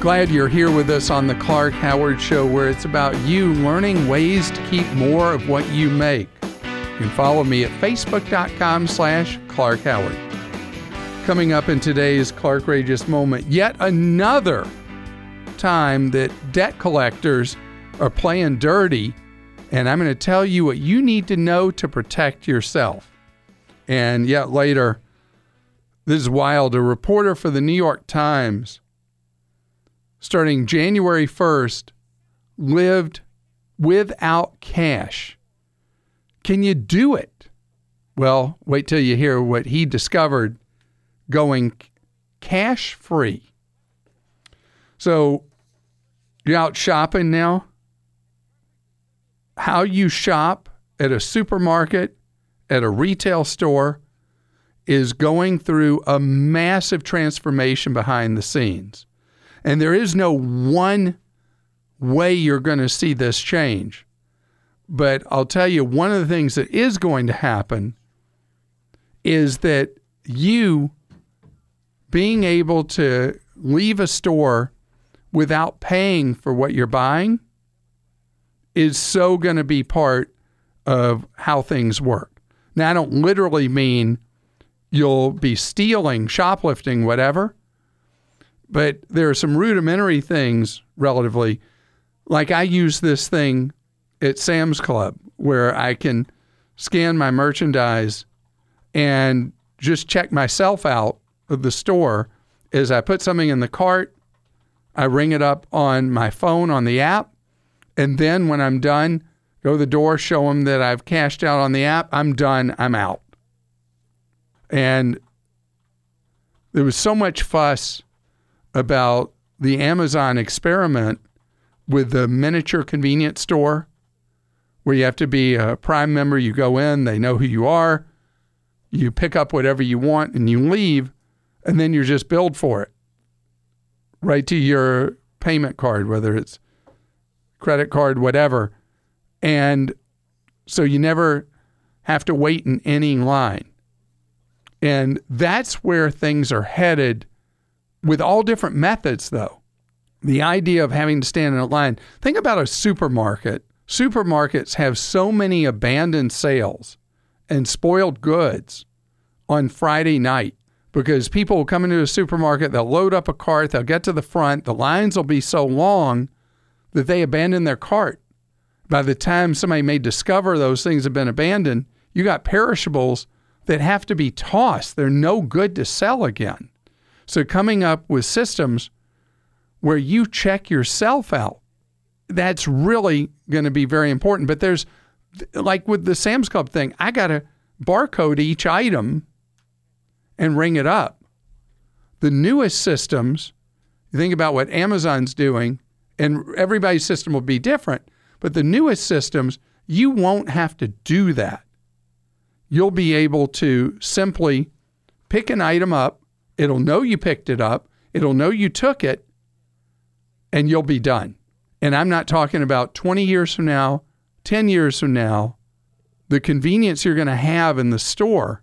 Glad you're here with us on the Clark Howard Show, where it's about you learning ways to keep more of what you make. You can follow me at facebook.com slash Clark Howard. Coming up in today's Clark Rageous moment, yet another time that debt collectors are playing dirty, and I'm going to tell you what you need to know to protect yourself. And yet later, this is wild. A reporter for the New York Times starting January 1st, lived without cash. Can you do it? Well, wait till you hear what he discovered going cash free. So, you're out shopping now? How you shop at a supermarket, at a retail store, is going through a massive transformation behind the scenes. And there is no one way you're going to see this change. But I'll tell you, one of the things that is going to happen is that you being able to leave a store without paying for what you're buying is so going to be part of how things work. Now, I don't literally mean you'll be stealing, shoplifting, whatever. But there are some rudimentary things relatively. Like I use this thing at Sam's Club where I can scan my merchandise and just check myself out of the store as I put something in the cart. I ring it up on my phone on the app. And then when I'm done, go to the door, show them that I've cashed out on the app. I'm done. I'm out. And there was so much fuss about the Amazon experiment with the miniature convenience store where you have to be a Prime member. You go in, they know who you are, you pick up whatever you want, and you leave, and then you're just billed for it right to your payment card, whether it's credit card, whatever. And so you never have to wait in any line. And that's where things are headed with all different methods, though. The idea of having to stand in a line. Think about a supermarket. Supermarkets have so many abandoned sales and spoiled goods on Friday night because people will come into a supermarket, they'll load up a cart, they'll get to the front, the lines will be so long that they abandon their cart. By the time somebody may discover those things have been abandoned, you got perishables that have to be tossed. They're no good to sell again. So coming up with systems where you check yourself out, that's really going to be very important. But there's like with the Sam's Club thing, I got to barcode each item and ring it up. The newest systems, you think about what Amazon's doing, and everybody's system will be different, but the newest systems, you won't have to do that. You'll be able to simply pick an item up, It'll know you picked it up, it'll know you took it, and you'll be done. And I'm not talking about 20 years from now, 10 years from now, the convenience you're going to have in the store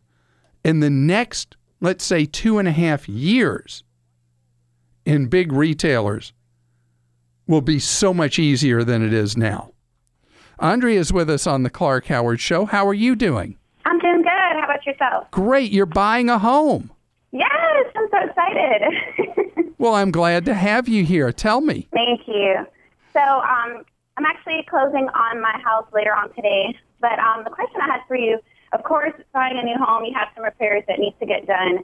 in the next, let's say, two and a half years in big retailers will be so much easier than it is now. Andrea is with us on the Clark Howard Show. How are you doing? I'm doing good. How about yourself? Great. You're buying a home. Yes, so excited. well, I'm glad to have you here. Tell me. Thank you. So, um, I'm actually closing on my house later on today. But um, the question I had for you, of course, buying a new home, you have some repairs that need to get done.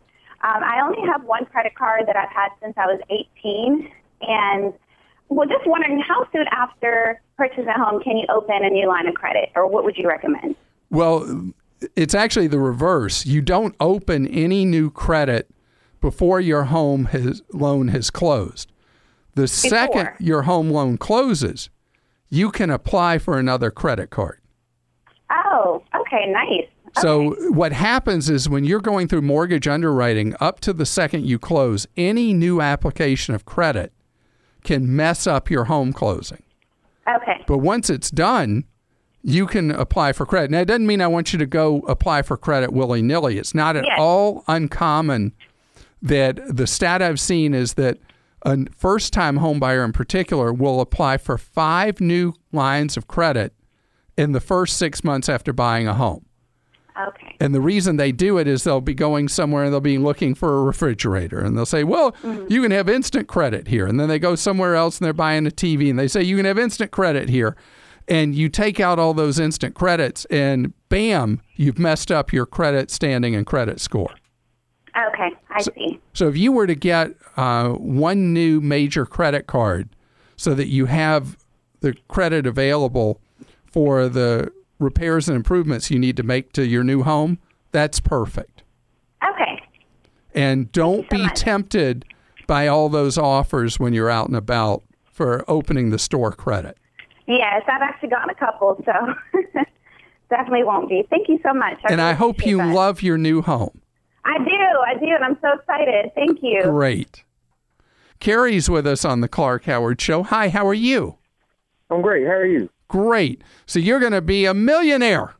Um, I only have one credit card that I've had since I was 18, and well, just wondering how soon after purchasing a home can you open a new line of credit, or what would you recommend? Well, it's actually the reverse. You don't open any new credit before your home has, loan has closed. The before. second your home loan closes, you can apply for another credit card. Oh, okay, nice. So what happens is when you're going through mortgage underwriting up to the second you close, any new application of credit can mess up your home closing. Okay. But once it's done, you can apply for credit. Now, it doesn't mean I want you to go apply for credit willy nilly. It's not at yes. all uncommon that the stat I've seen is that a first time home buyer in particular will apply for five new lines of credit in the first six months after buying a home. Okay. And the reason they do it is they'll be going somewhere and they'll be looking for a refrigerator and they'll say, well, mm-hmm. you can have instant credit here. And then they go somewhere else and they're buying a TV and they say, you can have instant credit here. And you take out all those instant credits and bam, you've messed up your credit standing and credit score. Okay, I see. So if you were to get uh, one new major credit card so that you have the credit available for the repairs and improvements you need to make to your new home, that's perfect. Okay. And don't so be much. tempted by all those offers when you're out and about for opening the store credit. Yes, I've actually gotten a couple, so definitely won't be. Thank you so much. And really I hope you that. love your new home. I do, I do, and I'm so excited. Thank you. Great. Carrie's with us on the Clark Howard Show. Hi, how are you? I'm great. How are you? Great. So you're going to be a millionaire.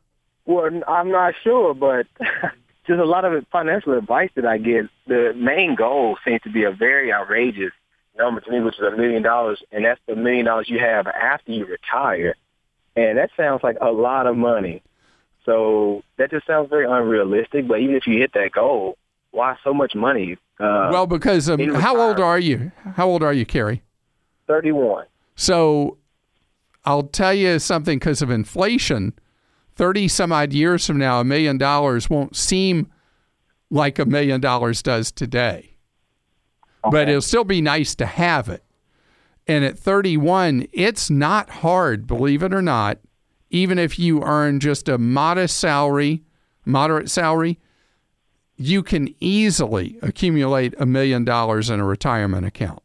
Well, n- I'm not sure, but just a lot of financial advice that I get. The main goal seems to be a very outrageous number to me, which is a million dollars, and that's the million dollars you have after you retire. And that sounds like a lot of money. So that just sounds very unrealistic. But even if you hit that goal, why so much money? Uh, well, because um, how old are you? How old are you, Carrie? 31. So I'll tell you something because of inflation. 30 some odd years from now, a million dollars won't seem like a million dollars does today. But it'll still be nice to have it. And at 31, it's not hard, believe it or not, even if you earn just a modest salary, moderate salary, you can easily accumulate a million dollars in a retirement account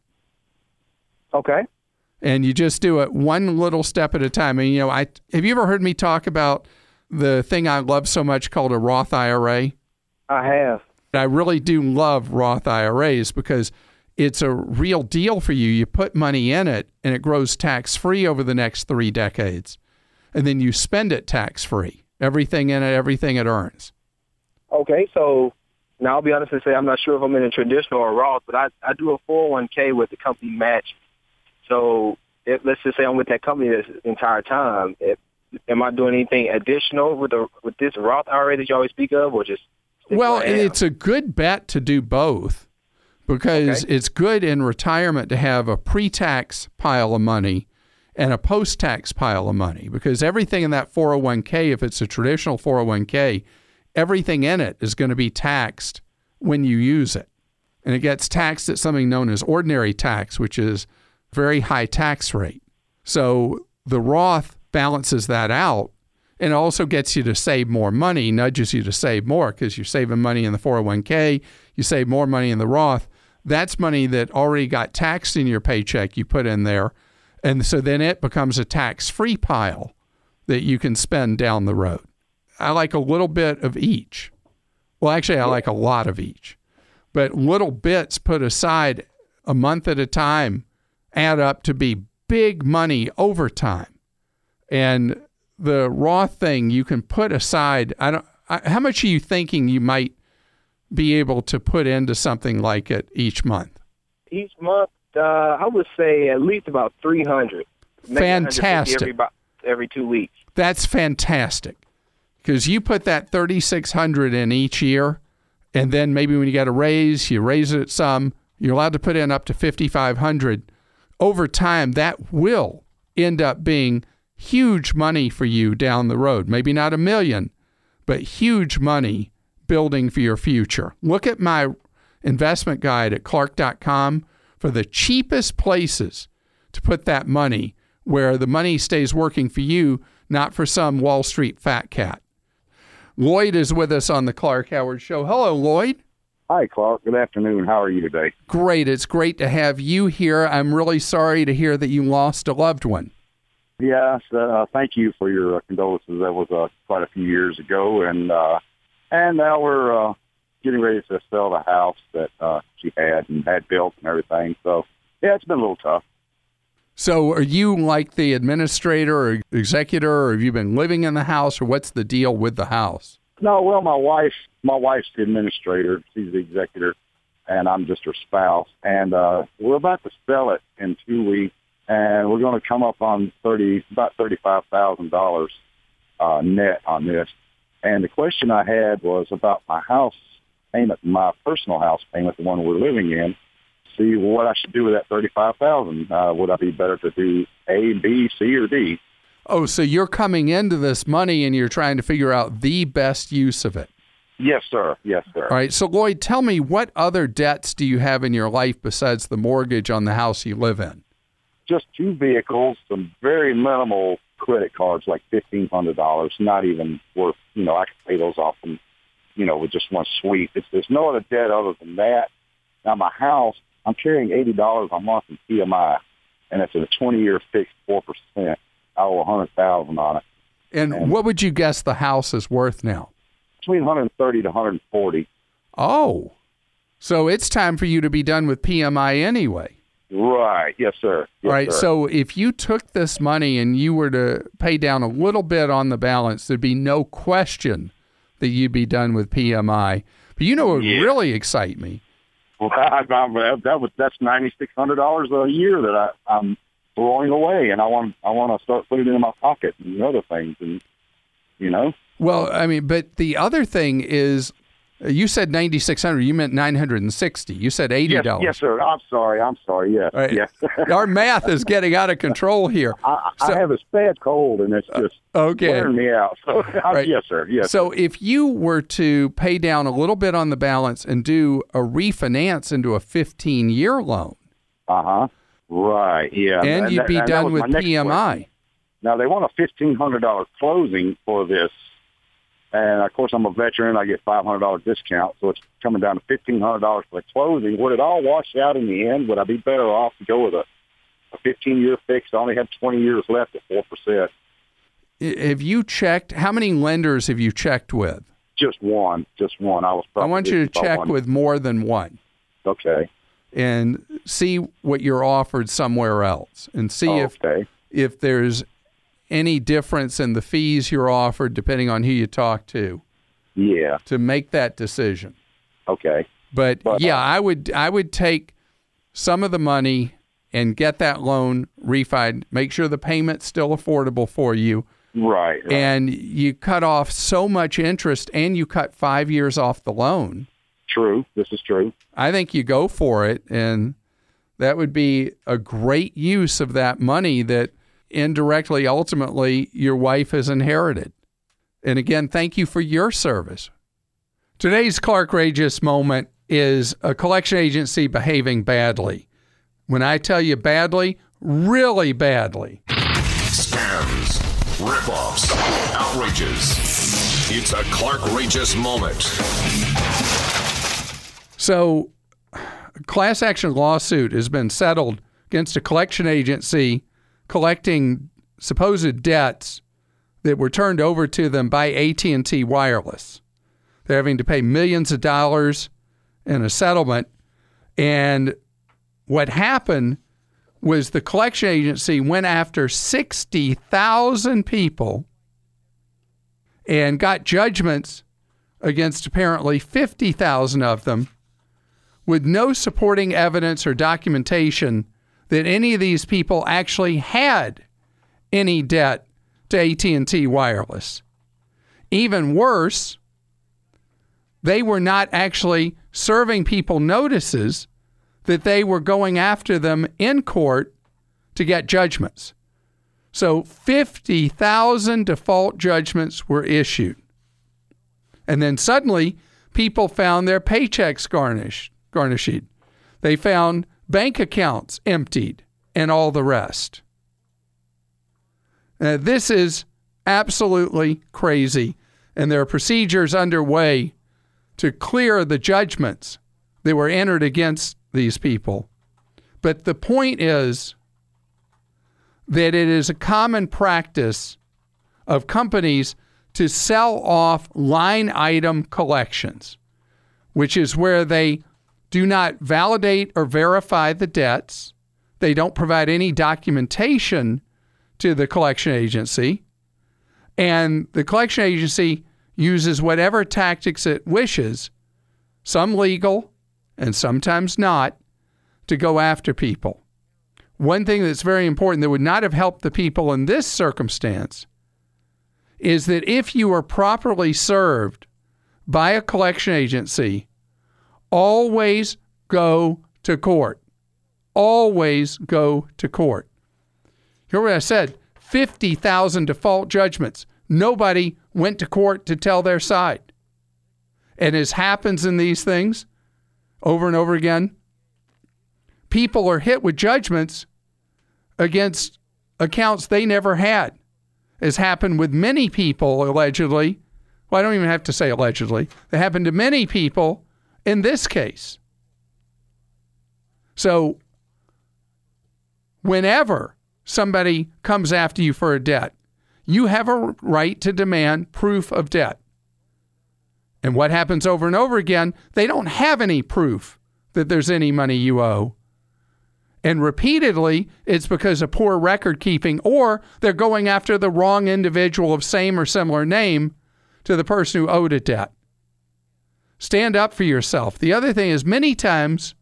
Okay. and you just do it one little step at a time. And you know, I have you ever heard me talk about the thing I love so much called a Roth IRA? I have. I really do love Roth IRAs because it's a real deal for you. You put money in it and it grows tax free over the next three decades. And then you spend it tax free. Everything in it, everything it earns. Okay, so now I'll be honest and say I'm not sure if I'm in a traditional or Roth, but I, I do a 401k with the company match. So if, let's just say I'm with that company this entire time. If, am I doing anything additional with the with this Roth IRA that you always speak of, or just Well, where I am? it's a good bet to do both because Okay. it's good in retirement to have a pre tax pile of money and a post tax pile of money because everything in that 401k, if it's a traditional 401k, everything in it is going to be taxed when you use it. And it gets taxed at something known as ordinary tax, which is very high tax rate. So the Roth balances that out and also gets you to save more money, nudges you to save more because you're saving money in the 401k, you save more money in the Roth. That's money that already got taxed in your paycheck you put in there. And so then it becomes a tax free pile that you can spend down the road. I like a little bit of each. Well, actually, I like a lot of each. But little bits put aside a month at a time add up to be big money over time. And the Roth thing you can put aside. I don't. I, how much are you thinking you might be able to put into something like it each month? each month, uh, I would say at least about 300. Fantastic. Every, every two weeks. That's fantastic because you put that 3600 in each year and then maybe when you get a raise you raise it some you're allowed to put in up to 5500 over time that will end up being huge money for you down the road maybe not a million but huge money building for your future look at my investment guide at clark.com for the cheapest places to put that money where the money stays working for you, not for some Wall Street fat cat. Lloyd is with us on the Clark Howard Show. Hello, Lloyd. Hi, Clark. Good afternoon. How are you today? Great. It's great to have you here. I'm really sorry to hear that you lost a loved one. Yes, uh, thank you for your uh, condolences. That was uh, quite a few years ago, and uh, and now we're uh, getting ready to sell the house that uh, she had and had built and everything. So yeah, it's been a little tough. So, are you like the administrator or executor, or have you been living in the house, or what's the deal with the house? No, well, my wife, my wife's the administrator. She's the executor, and I'm just her spouse. And uh, we're about to sell it in two weeks, and we're going to come up on thirty about thirty five thousand dollars uh, net on this. And the question I had was about my house payment, my personal house payment, the one we're living in. See what I should do with that thirty-five thousand. Uh, would I be better to do A, B, C, or D? Oh, so you're coming into this money and you're trying to figure out the best use of it. Yes, sir. Yes, sir. All right. So, Lloyd, tell me what other debts do you have in your life besides the mortgage on the house you live in? Just two vehicles, some very minimal credit cards, like fifteen hundred dollars. Not even worth. You know, I can pay those off, and you know, with just one sweep. It's, there's no other debt other than that. Now, my house, I'm carrying eighty dollars a month in PMI, and it's a twenty-year fixed four percent. I owe a hundred thousand on it. And, And- what would you guess the house is worth now? Between 130 to 140. Oh, so it's time for you to be done with PMI anyway. Right. Yes, sir. Yes, All right. sir. So if you took this money and you were to pay down a little bit on the balance, there'd be no question that you'd be done with PMI. But you know what would Yeah. really excite me? Well, I, I, that was that's ninety six hundred dollars a year that I, I'm throwing away, and I want I want to start putting it in my pocket and other things, and you know, Well, I mean, but the other thing is, you said ninety six hundred. You meant nine hundred and sixty. You said eighty dollars. yes, yes, sir. I'm sorry. I'm sorry. Yes, right. yes. Our math is getting out of control here. I, So- I have a bad cold, and it's just Okay. wearing me out. So Right. yes, sir. Yes. So if you were to pay down a little bit on the balance and do a refinance into a 15 year loan, uh huh. Right. Yeah. and you'd that- be that done with PMI. question. Now they want a fifteen hundred dollar closing for this, and of course I'm a veteran. I get five hundred dollar discount, so it's coming down to fifteen hundred dollars for the closing. Would it all wash out in the end? Would I be better off to go with a, a fifteen year fix? I only have twenty years left at four percent. Have you checked? How many lenders have you checked with? Just one, just one. I was. I want you to check one. with more than one Okay. and see what you're offered somewhere else and see oh, if, okay. if there's any difference in the fees you're offered depending on who you talk to Yeah. to make that decision. Okay. But, But, yeah, uh, I would I would take some of the money and get that loan refied. Make sure the payment's still affordable for you, Right. right. and you cut off so much interest, and you cut five years off the loan. true. This is true. I think you go for it, and that would be a great use of that money that indirectly, ultimately, your wife has inherited. And again, thank you for your service. Today's Clark Rageous moment is a collection agency behaving badly. When I tell you badly, really badly. Scams, ripoffs, outrages. It's a Clark Rageous moment. So, a class action lawsuit has been settled against a collection agency collecting supposed debts that were turned over to them by AT&T Wireless. They're having to pay millions of dollars in a settlement and what happened was the collection agency went after 60,000 people and got judgments against apparently 50,000 of them with no supporting evidence or documentation that any of these people actually had any debt to AT&T Wireless. Even worse, they were not actually serving people notices that they were going after them in court to get judgments. So 50,000 default judgments were issued. And then suddenly, people found their paychecks garnished, garnished. They found bank accounts emptied and all the rest. Now, this is absolutely crazy. And there are procedures underway to clear the judgments that were entered against these people. But the point is that it is a common practice of companies to sell off line item collections, which is where they do not validate or verify the debts. They don't provide any documentation to the collection agency. And the collection agency uses whatever tactics it wishes, some legal and sometimes not to go after people. One thing that's very important that would not have helped the people in this circumstance is that if you are properly served by a collection agency, always go to court. Always go to court. Hear what I said 50,000 default judgments. Nobody went to court to tell their side. And as happens in these things over and over again, people are hit with judgments against accounts they never had, as happened with many people allegedly. Well, I don't even have to say allegedly. It happened to many people in this case. So, whenever somebody comes after you for a debt, you have a right to demand proof of debt. And what happens over and over again, they don't have any proof that there's any money you owe. And repeatedly, it's because of poor record keeping, or they're going after the wrong individual of same or similar name to the person who owed a debt. Stand up for yourself. The other thing is, many times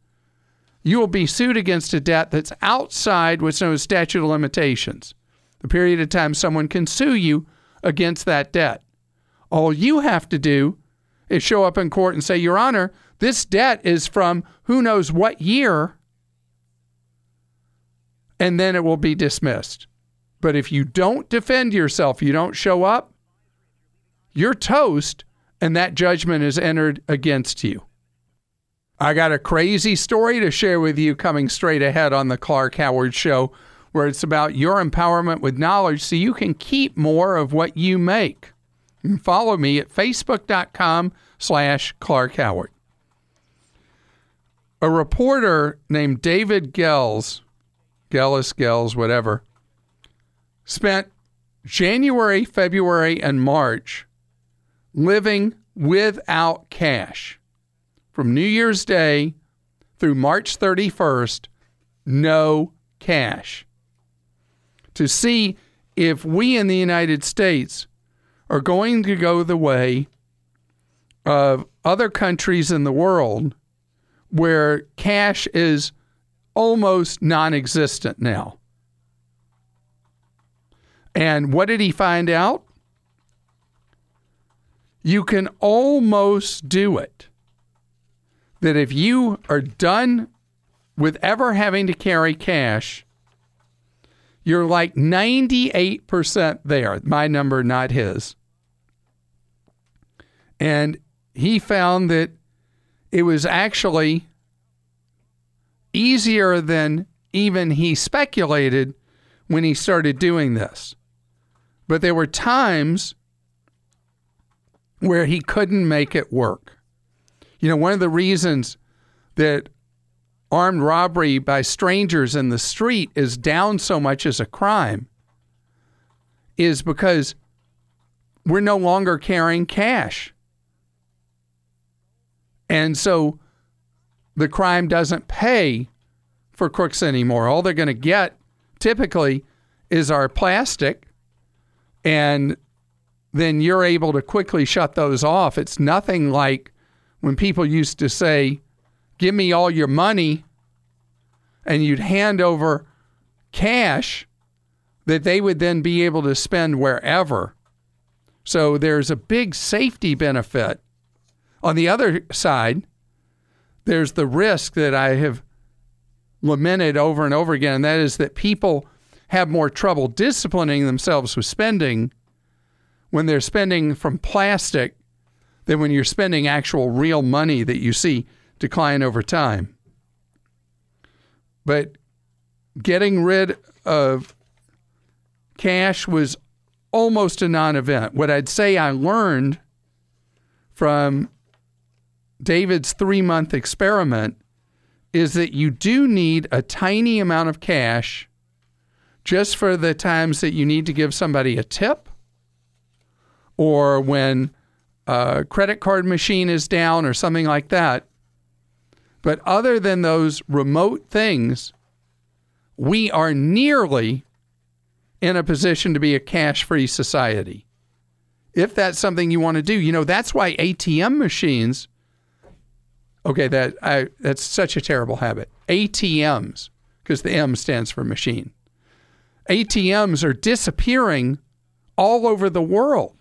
you will be sued against a debt that's outside what's known as statute of limitations, the period of time someone can sue you against that debt. All you have to do is show up in court and say, Your Honor, this debt is from who knows what year and then it will be dismissed. But if you don't defend yourself, you don't show up, you're toast, and that judgment is entered against you. I got a crazy story to share with you coming straight ahead on the Clark Howard Show, where it's about your empowerment with knowledge so you can keep more of what you make. Can follow me at facebook.com slash Clark Howard. A reporter named David Gelles Gellis, Gels, whatever, spent January, February, and March living without cash. From New Year's Day through March 31st, no cash. To see if we in the United States are going to go the way of other countries in the world where cash is almost non existent now. And what did he find out? You can almost do it. That if you are done with ever having to carry cash, you're like 98% there. My number, not his. And he found that it was actually easier than even he speculated when he started doing this. But there were times where he couldn't make it work. You know, one of the reasons that armed robbery by strangers in the street is down so much as a crime is because we're no longer carrying cash. And so the crime doesn't pay for crooks anymore. All they're going to get typically is our plastic, and then you're able to quickly shut those off. It's nothing like when people used to say, Give me all your money, and you'd hand over cash that they would then be able to spend wherever. So there's a big safety benefit. On the other side, there's the risk that I have lamented over and over again, and that is that people have more trouble disciplining themselves with spending when they're spending from plastic than when you're spending actual real money that you see decline over time. But getting rid of cash was almost a non event. What I'd say I learned from David's three month experiment is that you do need a tiny amount of cash just for the times that you need to give somebody a tip or when a credit card machine is down or something like that. But other than those remote things, we are nearly in a position to be a cash free society. If that's something you want to do, you know, that's why ATM machines Okay, that I that's such a terrible habit. ATMs, because the M stands for machine. ATMs are disappearing all over the world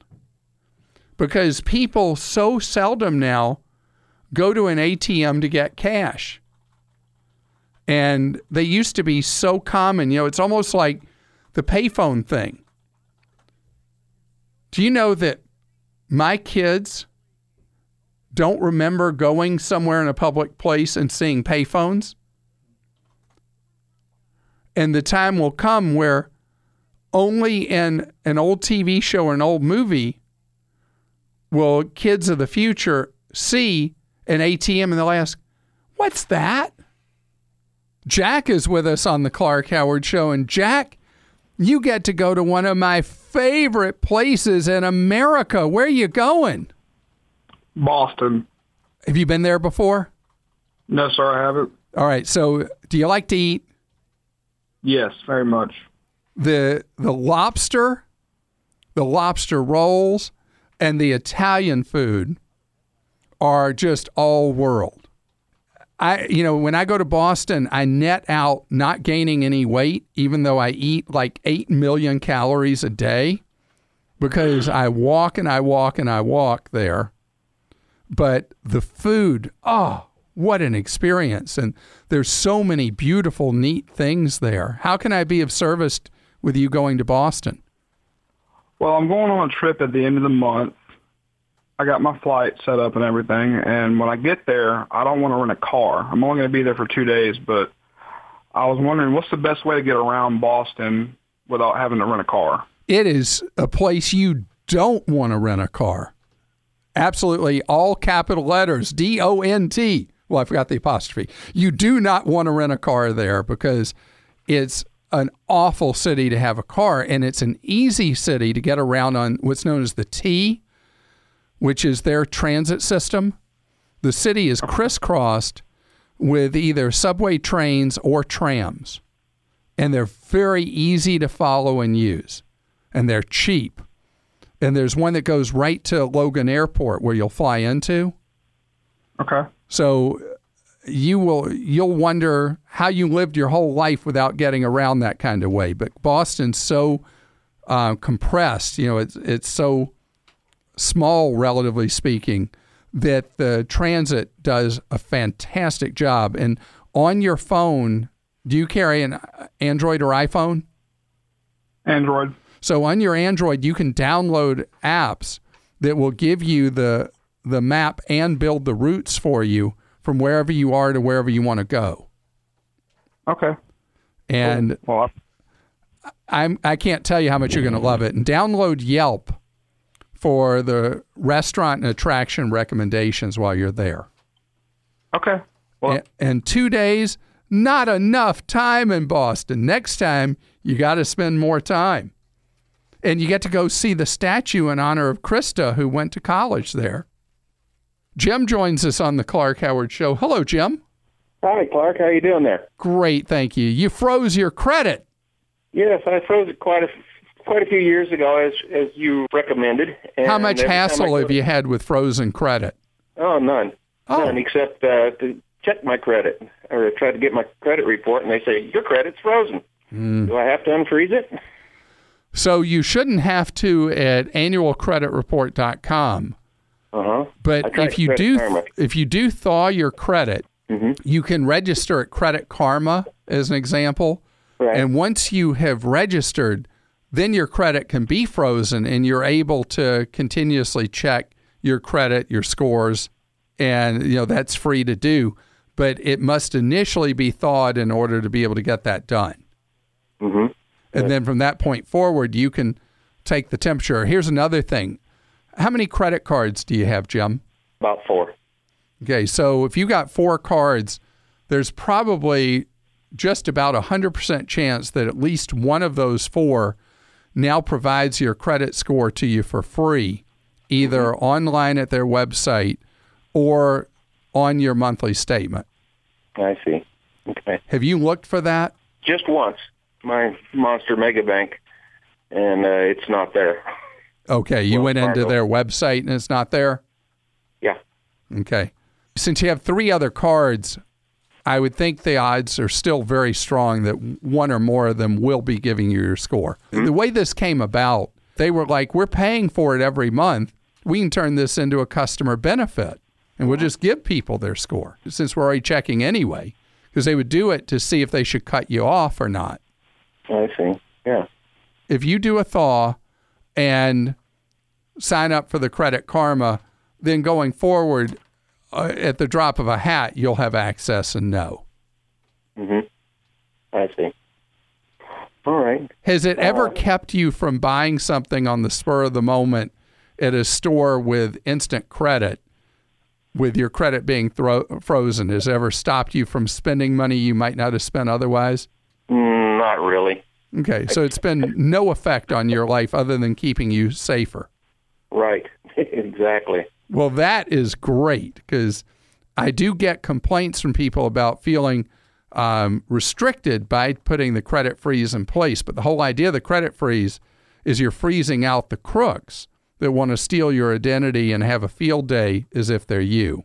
because people so seldom now go to an ATM to get cash. And they used to be so common. You know, it's almost like the payphone thing. Do you know that my kids don't remember going somewhere in a public place and seeing payphones? And the time will come where only in an old TV show or an old movie will kids of the future see an ATM and they'll ask, What's that? Jack is with us on the Clark Howard Show. And Jack, you get to go to one of my favorite places in America. Where are you going? Boston. Have you been there before? No, sir, I haven't. All right. So, do you like to eat Yes, very much. the the lobster, the lobster rolls, and the Italian food are just all world. I you know, when I go to Boston, I net out not gaining any weight even though I eat like 8 million calories a day because I walk and I walk and I walk there. But the food, oh, what an experience. And there's so many beautiful, neat things there. How can I be of service with you going to Boston? Well, I'm going on a trip at the end of the month. I got my flight set up and everything, and when I get there, I don't want to rent a car. I'm only going to be there for two days, but I was wondering what's the best way to get around Boston without having to rent a car? It is a place you don't want to rent a car. Absolutely, all capital letters D O N T. Well, I forgot the apostrophe. You do not want to rent a car there because it's an awful city to have a car, and it's an easy city to get around on what's known as the T, which is their transit system. The city is crisscrossed with either subway trains or trams, and they're very easy to follow and use, and they're cheap. And there's one that goes right to Logan Airport where you'll fly into. Okay. So you will you'll wonder how you lived your whole life without getting around that kind of way. But Boston's so uh, compressed, you know, it's it's so small, relatively speaking, that the transit does a fantastic job. And on your phone, do you carry an Android or iPhone? Android. So on your Android, you can download apps that will give you the the map and build the routes for you from wherever you are to wherever you want to go. Okay. And Well, I, I'm I can't tell you how much you're going to love it. And download Yelp for the restaurant and attraction recommendations while you're there. okay. Well, and, and two days, not enough time in Boston. Next time, you got to spend more time. And you get to go see the statue in honor of Krista, who went to college there. Jim joins us on the Clark Howard Show. Hello, Jim. Hi, Clark. How are you doing there? Great, thank you. You froze your credit. Yes, I froze it quite a quite a few years ago, as as you recommended. And How much every time I hassle have you had with frozen credit? Oh, none. Oh. None, except uh, to check my credit or try to get my credit report, and they say your credit's frozen. Hmm. Do I have to unfreeze it? So you shouldn't have to at annualcreditreport.com. Uh huh. But if you do Karma. if you do thaw your credit, you can register at Credit Karma as an example. Right. And once you have registered, then your credit can be frozen and you're able to continuously check your credit, your scores, and you know that's free to do, but it must initially be thawed in order to be able to get that done. Mm-hmm. And then from that point forward, you can take the temperature. Here's another thing. How many credit cards do you have, Jim? About four. Okay, so if you got four cards, there's probably just about a 100% chance that at least one of those four now provides your credit score to you for free, either online at their website or on your monthly statement. I see. Okay. Have you looked for that? Just once, my Monster Mega Bank, and uh, it's not there. Okay, you went into their website and it's not there? Yeah. Okay. since you have three other cards, I would think the odds are still very strong that one or more of them will be giving you your score. Mm-hmm. The way this came about, they were like, we're paying for it every month. We can turn this into a customer benefit and we'll mm-hmm. just give people their score since we're already checking anyway, because they would do it to see if they should cut you off or not. I see. Yeah. If you do a thaw and sign up for the Credit Karma, then going forward, uh, at the drop of a hat, you'll have access and know. Mhm. I see. All right. Has it ever kept you from buying something on the spur of the moment at a store with instant credit, with your credit being thro- frozen? Has it ever stopped you from spending money you might not have spent otherwise? Mm, not really. Okay, so it's been no effect on your life other than keeping you safer. Right. exactly. Well, that is great because I do get complaints from people about feeling um, restricted by putting the credit freeze in place. But the whole idea of the credit freeze is you're freezing out the crooks that want to steal your identity and have a field day as if they're you.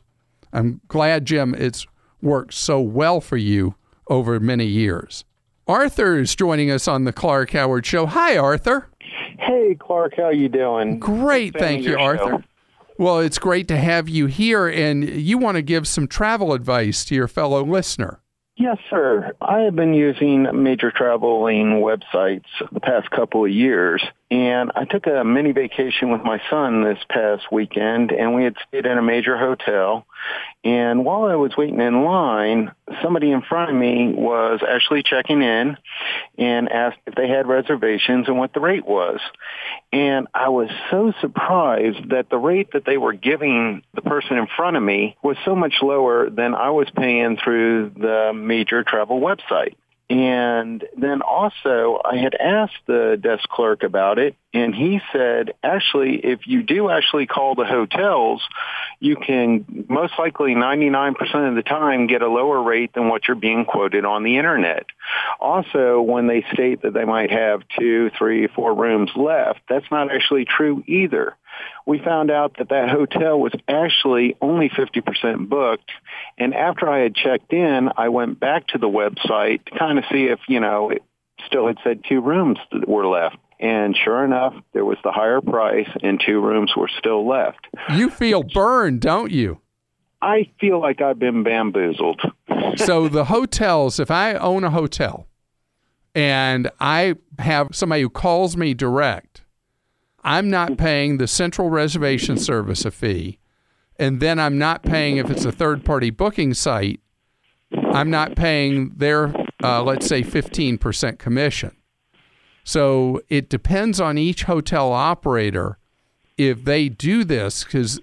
I'm glad, Jim, it's worked so well for you over many years. Arthur is joining us on the Clark Howard Show. Hi, Arthur. Hey, Clark, how you doing? Great, thank you, Arthur. show. Well, it's great to have you here, and you want to give some travel advice to your fellow listener. Yes, sir. I have been using major traveling websites the past couple of years, and I took a mini vacation with my son this past weekend, and we had stayed in a major hotel. And while I was waiting in line, somebody in front of me was actually checking in and asked if they had reservations and what the rate was. And I was so surprised that the rate that they were giving the person in front of me was so much lower than I was paying through the major travel website. And then also, I had asked the desk clerk about it, and he said, actually, if you do actually call the hotels, you can most likely 99% of the time get a lower rate than what you're being quoted on the internet. Also, when they state that they might have two, three, four rooms left, that's not actually true either we found out that that hotel was actually only 50% booked. And after I had checked in, I went back to the website to kind of see if, you know, it still had said two rooms that were left. And sure enough, there was the higher price and two rooms were still left. You feel burned, don't you? I feel like I've been bamboozled. so the hotels, if I own a hotel and I have somebody who calls me direct, I'm not paying the central reservation service a fee. And then I'm not paying, if it's a third party booking site, I'm not paying their, uh, let's say, 15% commission. So it depends on each hotel operator if they do this, because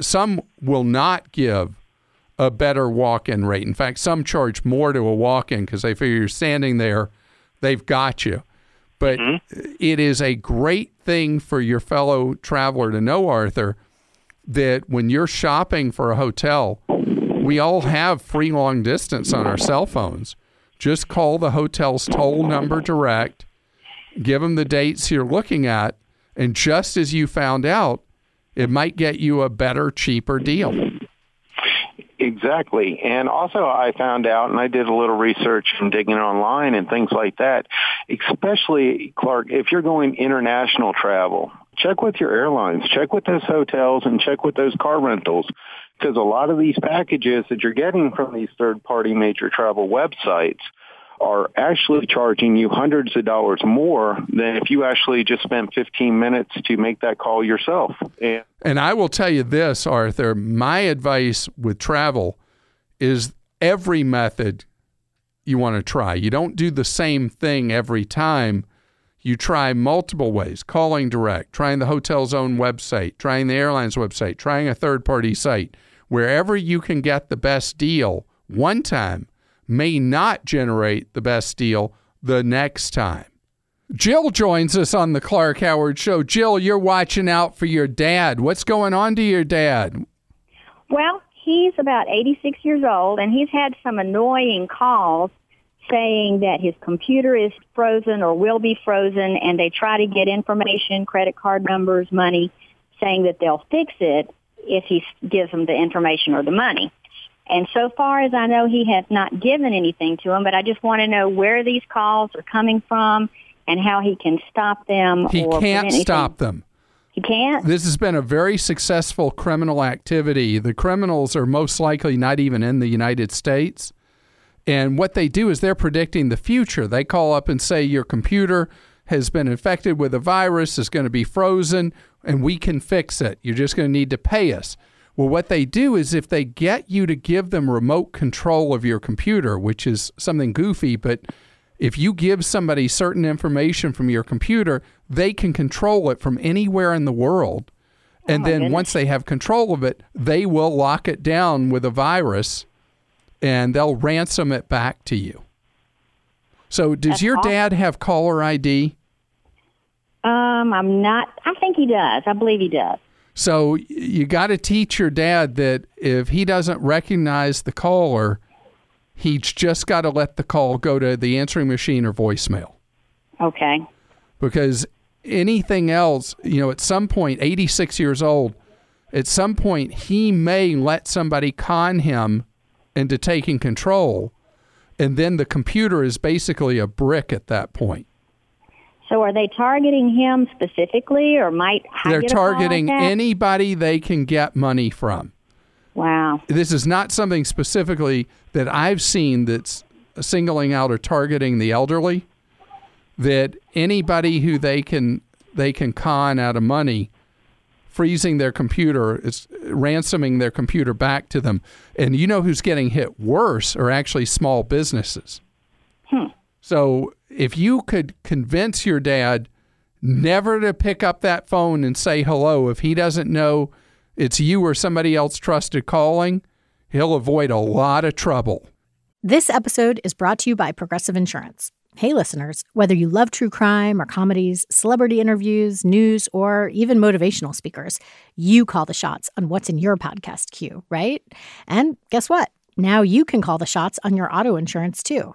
some will not give a better walk in rate. In fact, some charge more to a walk in because they figure you're standing there, they've got you. But mm-hmm. it is a great thing for your fellow traveler to know, Arthur, that when you're shopping for a hotel, we all have free long distance on our cell phones. Just call the hotel's toll number direct, give them the dates you're looking at, and just as you found out, it might get you a better, cheaper deal. Exactly. And also I found out, and I did a little research and digging online and things like that, especially, Clark, if you're going international travel, check with your airlines, check with those hotels, and check with those car rentals. Because a lot of these packages that you're getting from these third-party major travel websites are actually charging you hundreds of dollars more than if you actually just spent 15 minutes to make that call yourself. And And I will tell you this, Arthur, my advice with travel is every method you want to try. You don't do the same thing every time. You try multiple ways calling direct, trying the hotel's own website, trying the airline's website, trying a third party site. Wherever you can get the best deal one time may not generate the best deal the next time. Jill joins us on the Clark Howard Show. Jill, you're watching out for your dad. What's going on to your dad? Well, he's about 86 years old, and he's had some annoying calls saying that his computer is frozen or will be frozen, and they try to get information, credit card numbers, money, saying that they'll fix it if he gives them the information or the money. And so far as I know, he has not given anything to him, but I just want to know where these calls are coming from and how he can stop them. He or can't stop them. He can't? This has been a very successful criminal activity. The criminals are most likely not even in the United States. And what they do is they're predicting the future. They call up and say, Your computer has been infected with a virus, is going to be frozen, and we can fix it. You're just going to need to pay us. Well, what they do is if they get you to give them remote control of your computer, which is something goofy, but if you give somebody certain information from your computer, they can control it from anywhere in the world. And my then goodness. once they have control of it, they will lock it down with a virus and they'll ransom it back to you. So, does That's your awesome. dad have caller ID? Um, I'm not. I think he does. I believe he does. So, you got to teach your dad that if he doesn't recognize the caller, he's just got to let the call go to the answering machine or voicemail. Okay. because anything else, you know, at some point, 86 years old, at some point, he may let somebody con him into taking control. And then the computer is basically a brick at that point. So are they targeting him specifically, or might They're call like targeting anybody they can get money from. Wow. This is not something specifically that I've seen that's singling out or targeting the elderly. That anybody who they can they can con out of money, freezing their computer, it's ransoming their computer back to them. And you know who's getting hit worse are actually small businesses. Hmm. So if you could convince your dad never to pick up that phone and say hello if he doesn't know it's you or somebody else trusted calling, he'll avoid a lot of trouble. This episode is brought to you by Progressive Insurance. Hey, listeners, whether you love true crime or comedies, celebrity interviews, news, or even motivational speakers, you call the shots on what's in your podcast queue, right? And guess what? Now you can call the shots on your auto insurance too.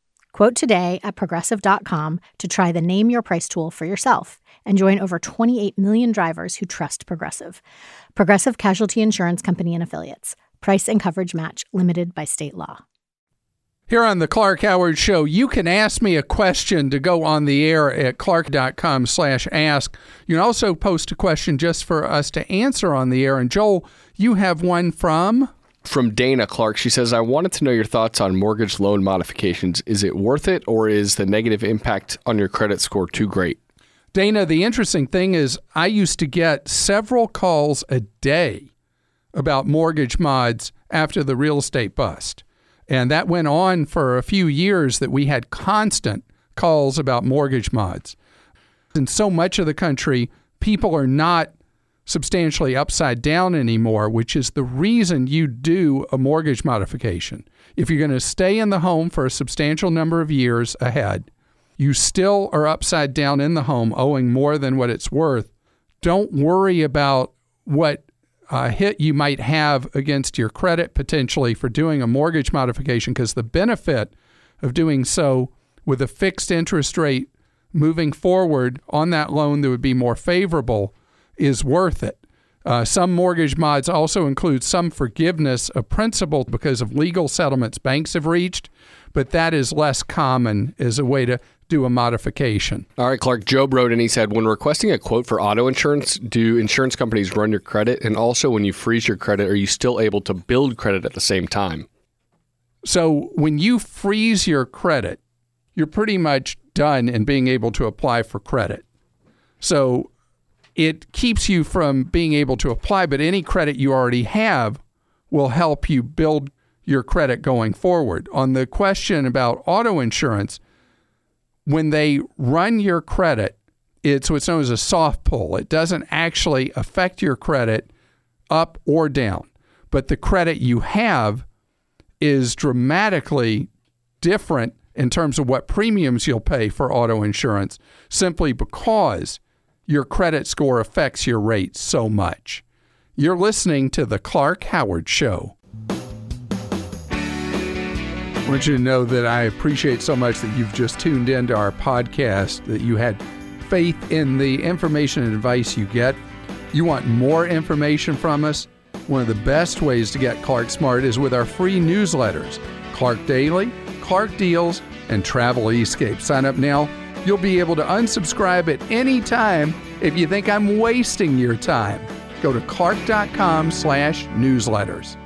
Quote today at progressive.com to try the Name Your Price tool for yourself and join over 28 million drivers who trust Progressive. Progressive Casualty Insurance Company and Affiliates. Price and coverage match limited by state law. Here on the Clark Howard Show, you can ask me a question to go on the air at clark.com slash ask. You can also post a question just for us to answer on the air. And Joel, you have one from From Dana Clark, she says, I wanted to know your thoughts on mortgage loan modifications. Is it worth it, or is the negative impact on your credit score too great? Dana. The interesting thing is, I used to get several calls a day about mortgage mods after the real estate bust. And that went on for a few years that we had constant calls about mortgage mods. In so much of the country, people are not substantially upside down anymore, which is the reason you do a mortgage modification. If you're going to stay in the home for a substantial number of years ahead, you still are upside down in the home, owing more than what it's worth. Don't worry about what uh, hit you might have against your credit potentially for doing a mortgage modification because the benefit of doing so with a fixed interest rate moving forward on that loan that would be more favorable is worth it. Uh, some mortgage mods also include some forgiveness of principal because of legal settlements banks have reached, but that is less common as a way to do a modification. All right, Clark. Job wrote and he said, when requesting a quote for auto insurance, do insurance companies run your credit? And also, when you freeze your credit, are you still able to build credit at the same time? So when you freeze your credit, you're pretty much done in being able to apply for credit. So it keeps you from being able to apply, but any credit you already have will help you build your credit going forward. On the question about auto insurance, when they run your credit, it's what's known as a soft pull. It doesn't actually affect your credit up or down, but the credit you have is dramatically different in terms of what premiums you'll pay for auto insurance simply because your credit score affects your rate so much. You're listening to The Clark Howard Show. I want you to know that I appreciate so much that you've just tuned into our podcast, that you had faith in the information and advice you get. You want more information from us? One of the best ways to get Clark Smart is with our free newsletters Clark Daily, Clark Deals, and Travel Escape. Sign up now. You'll be able to unsubscribe at any time if you think I'm wasting your time. Go to clark.com slash newsletters.